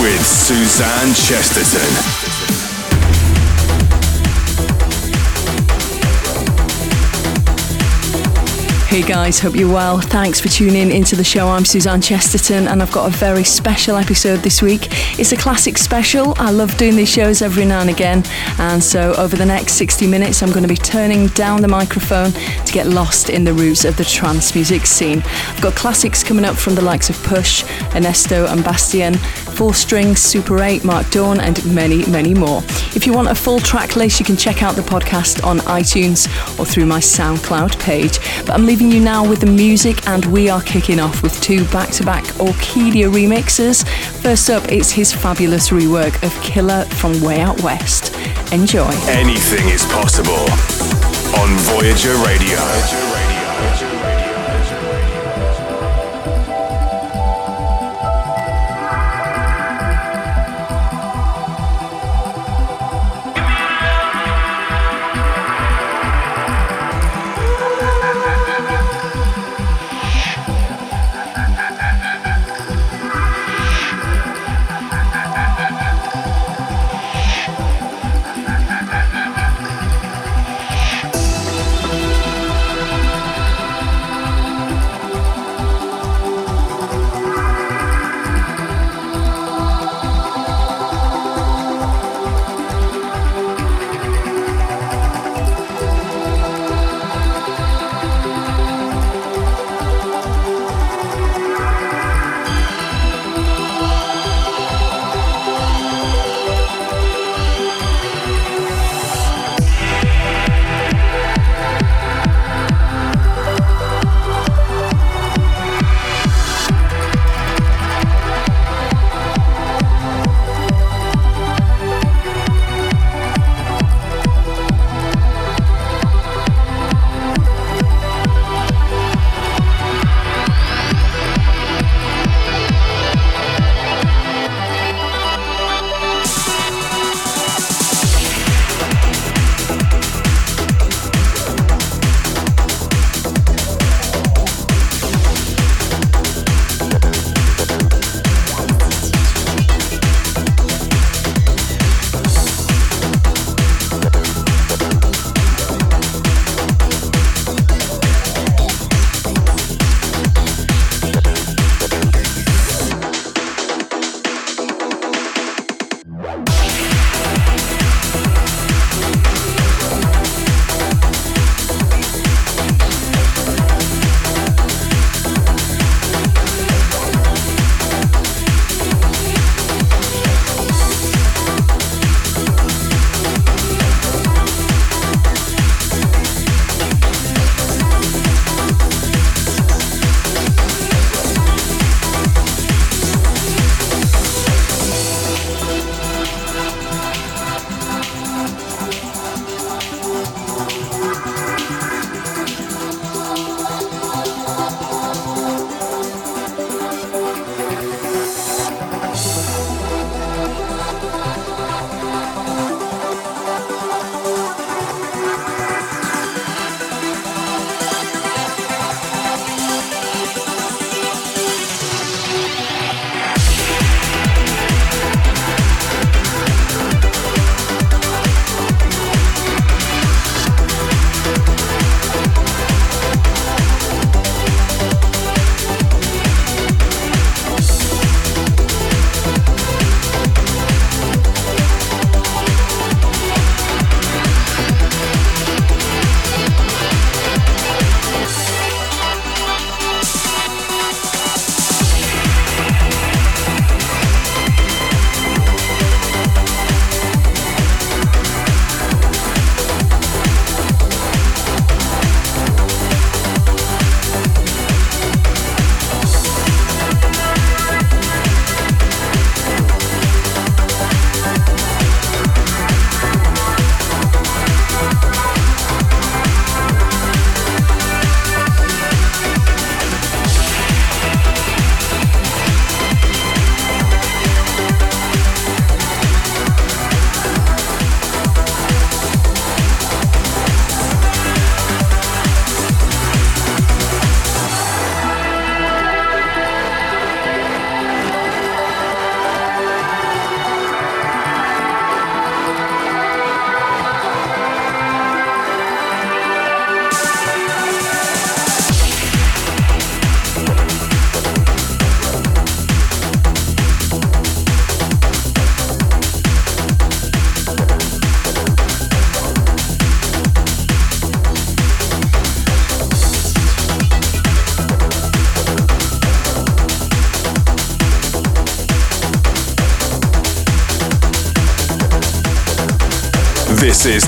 With Suzanne Chesterton. Hey guys, hope you're well. Thanks for tuning into the show. I'm Suzanne Chesterton and I've got a very special episode this week. It's a classic special. I love doing these shows every now and again. And so over the next 60 minutes, I'm going to be turning down the microphone to get lost in the roots of the trance music scene. I've got classics coming up from the likes of Push, Ernesto and Bastian, 4 Strings, Super 8, Mark Dawn, and many, many more. If you want a full track list, you can check out the podcast on iTunes or through my SoundCloud page. But I'm leaving you now with the music, and we are kicking off with two back to back Orkidea remixes. First up, it's his fabulous rework of Killer from Way Out West. Enjoy. Anything is possible on Voyager Radio. This is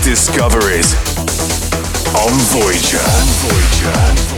Discoveries on Voyager. On Voyager.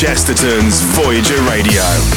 Chesterton's Voyager Radio.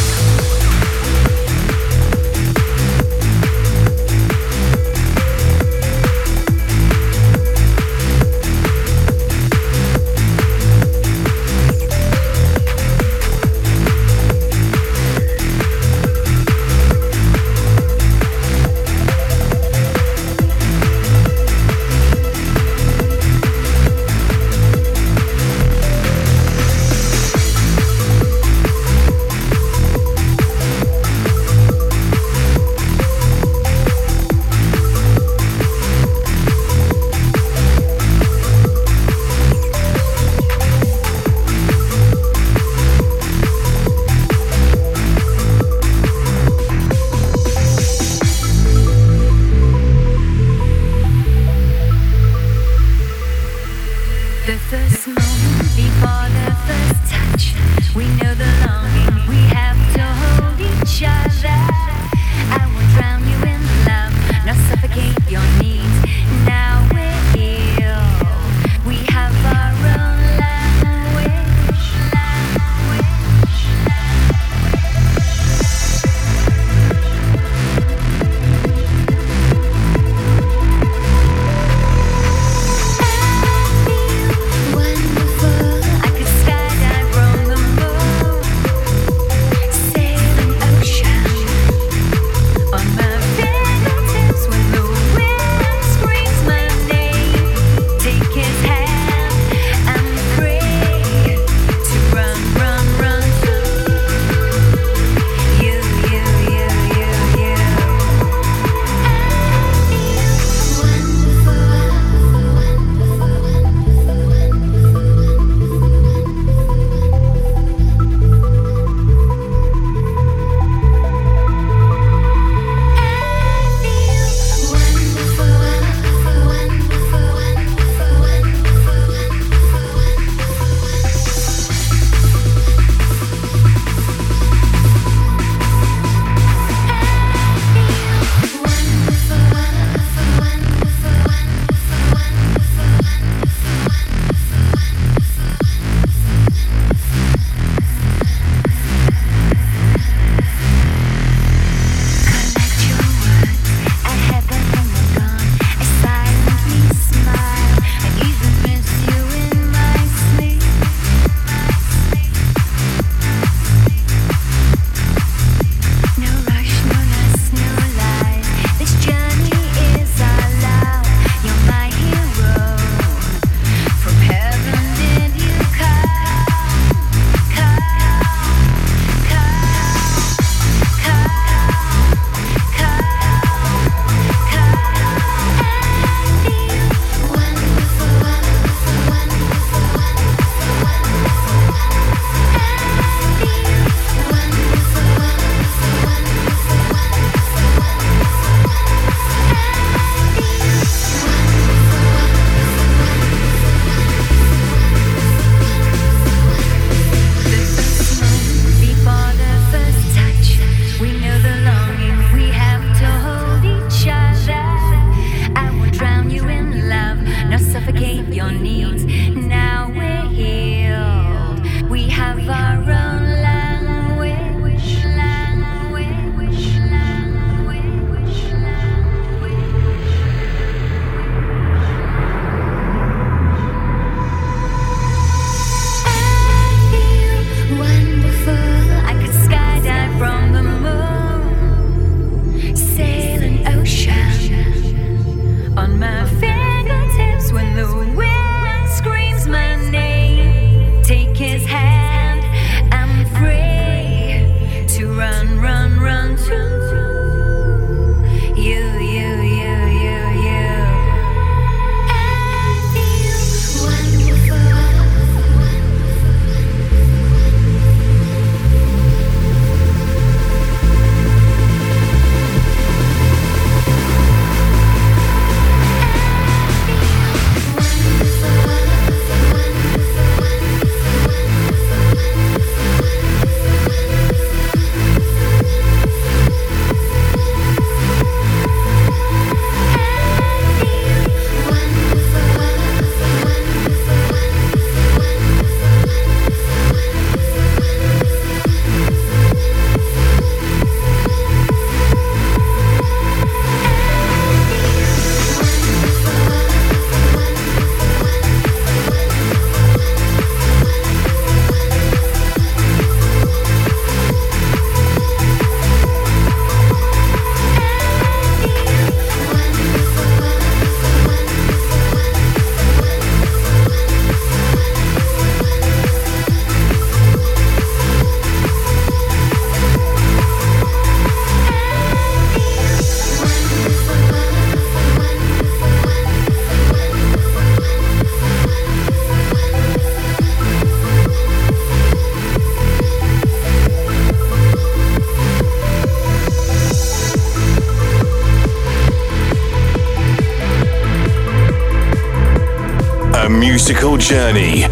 Journey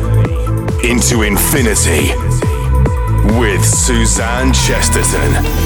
into infinity with Suzanne Chesterton.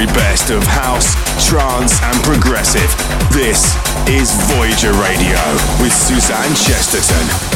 Very best of house, trance, and progressive. This is Voyager Radio with Suzanne Chesterton.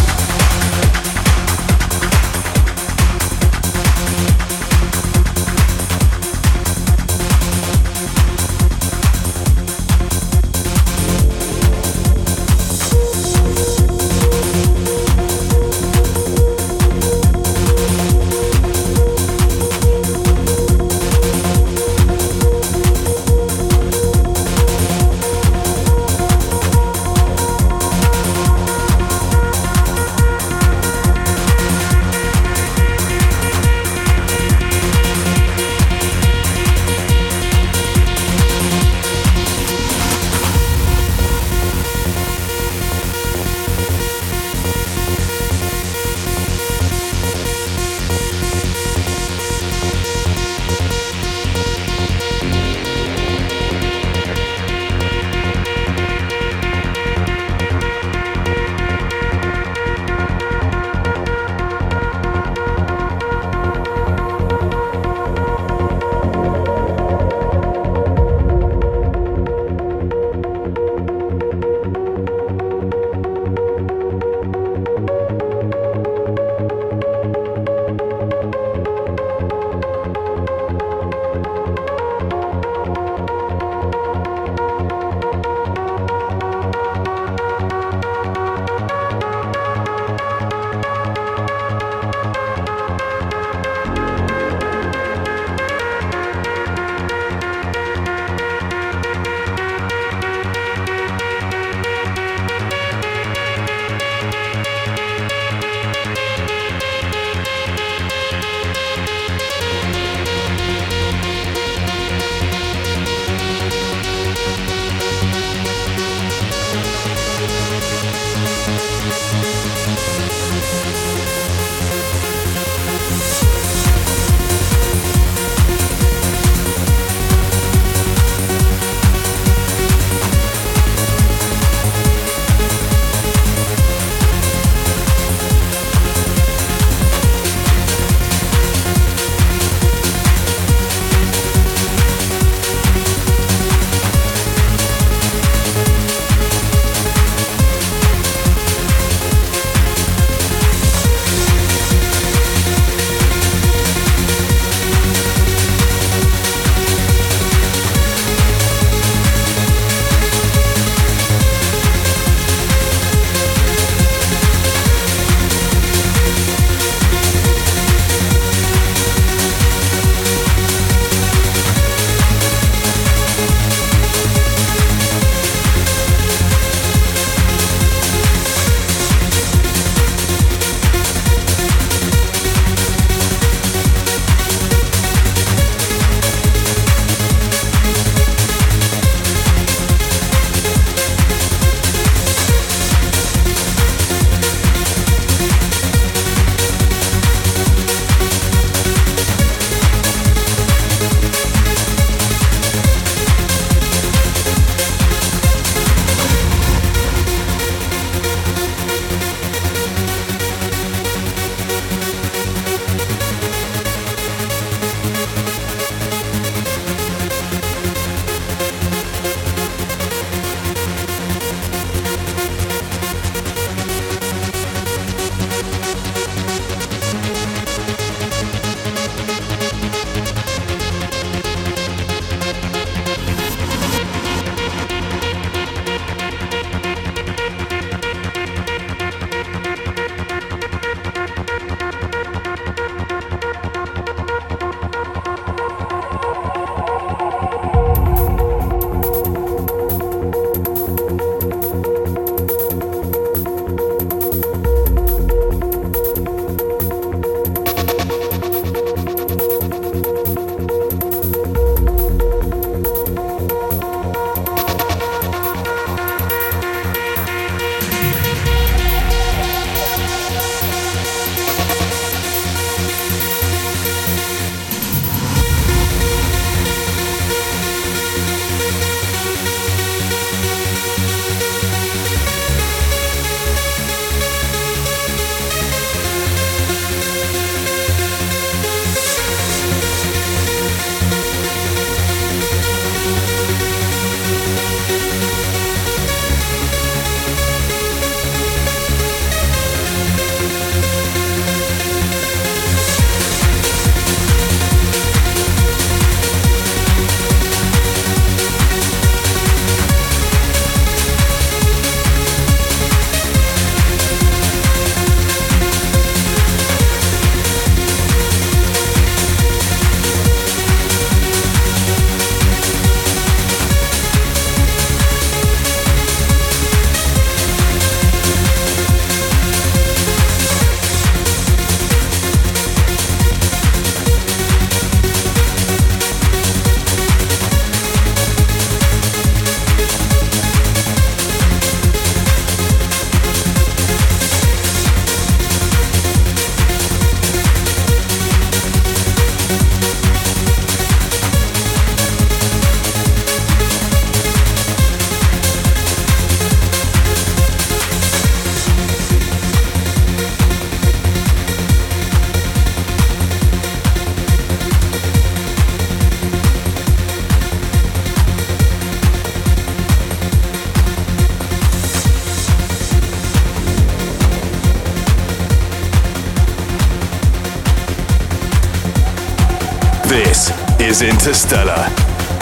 Interstellar,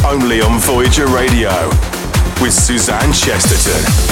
only on Voyager Radio with Suzanne Chesterton.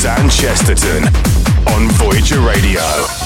Suzanne Chesterton on Voyager Radio.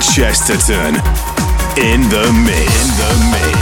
Chesterton in the mix. In the mix.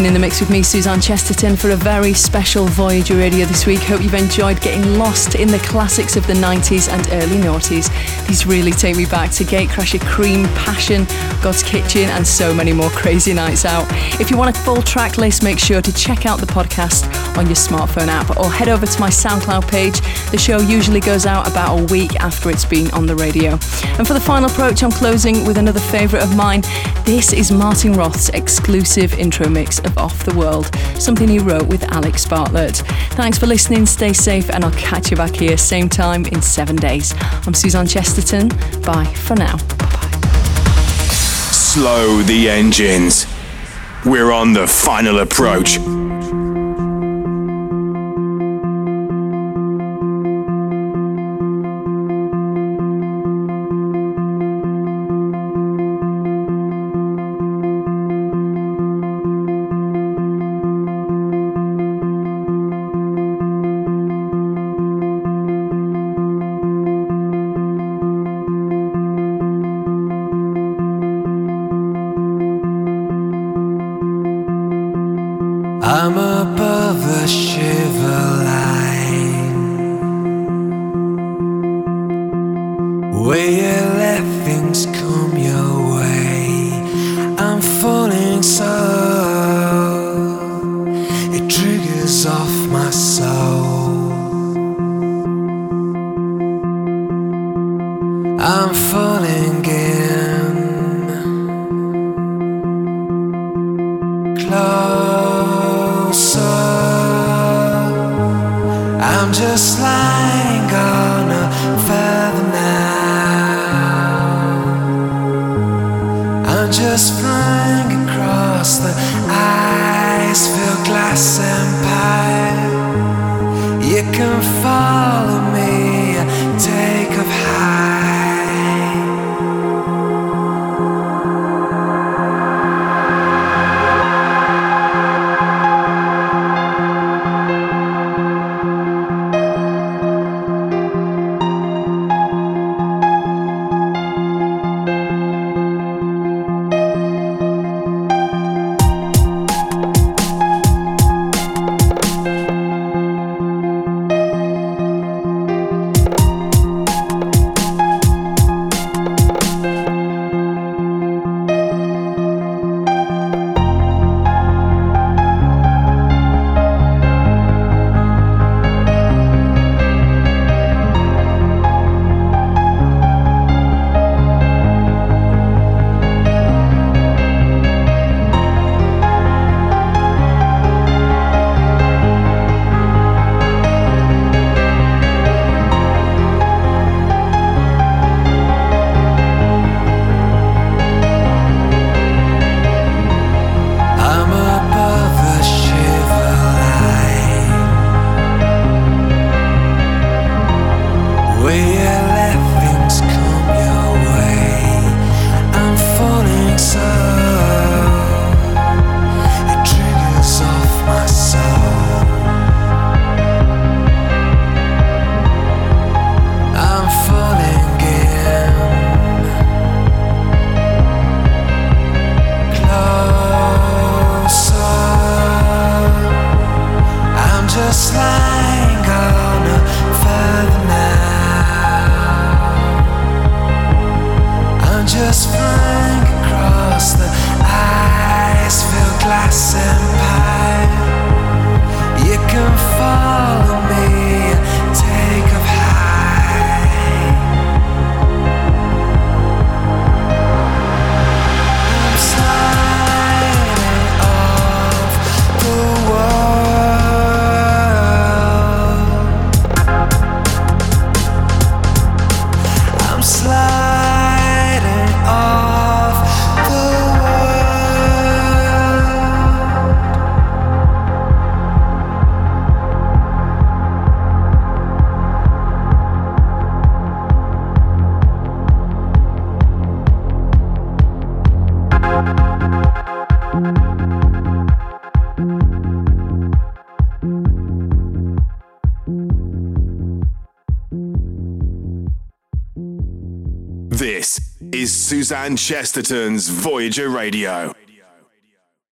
Been in the mix with me, Suzanne Chesterton, for a very special Voyager Radio this week. Hope you've enjoyed getting lost in the classics of the 90s and early noughties. These really take me back to Gatecrasher, Cream, Passion, God's Kitchen, and so many more crazy nights out. If you want a full track list, make sure to check out the podcast on your smartphone app or head over to my SoundCloud page. The show usually goes out about a week after it's been on the radio. And for the final approach, I'm closing with another favourite of mine. This is Martin Roth's exclusive intro mix of Off the World, something he wrote with Alex Bartlett. Thanks for listening, stay safe, and I'll catch you back here same time in seven days. I'm Suzanne Chesterton. Bye for now. Slow the engines. We're on the final approach. I'm above the shiver line. Suzanne Chesterton's Voyager Radio.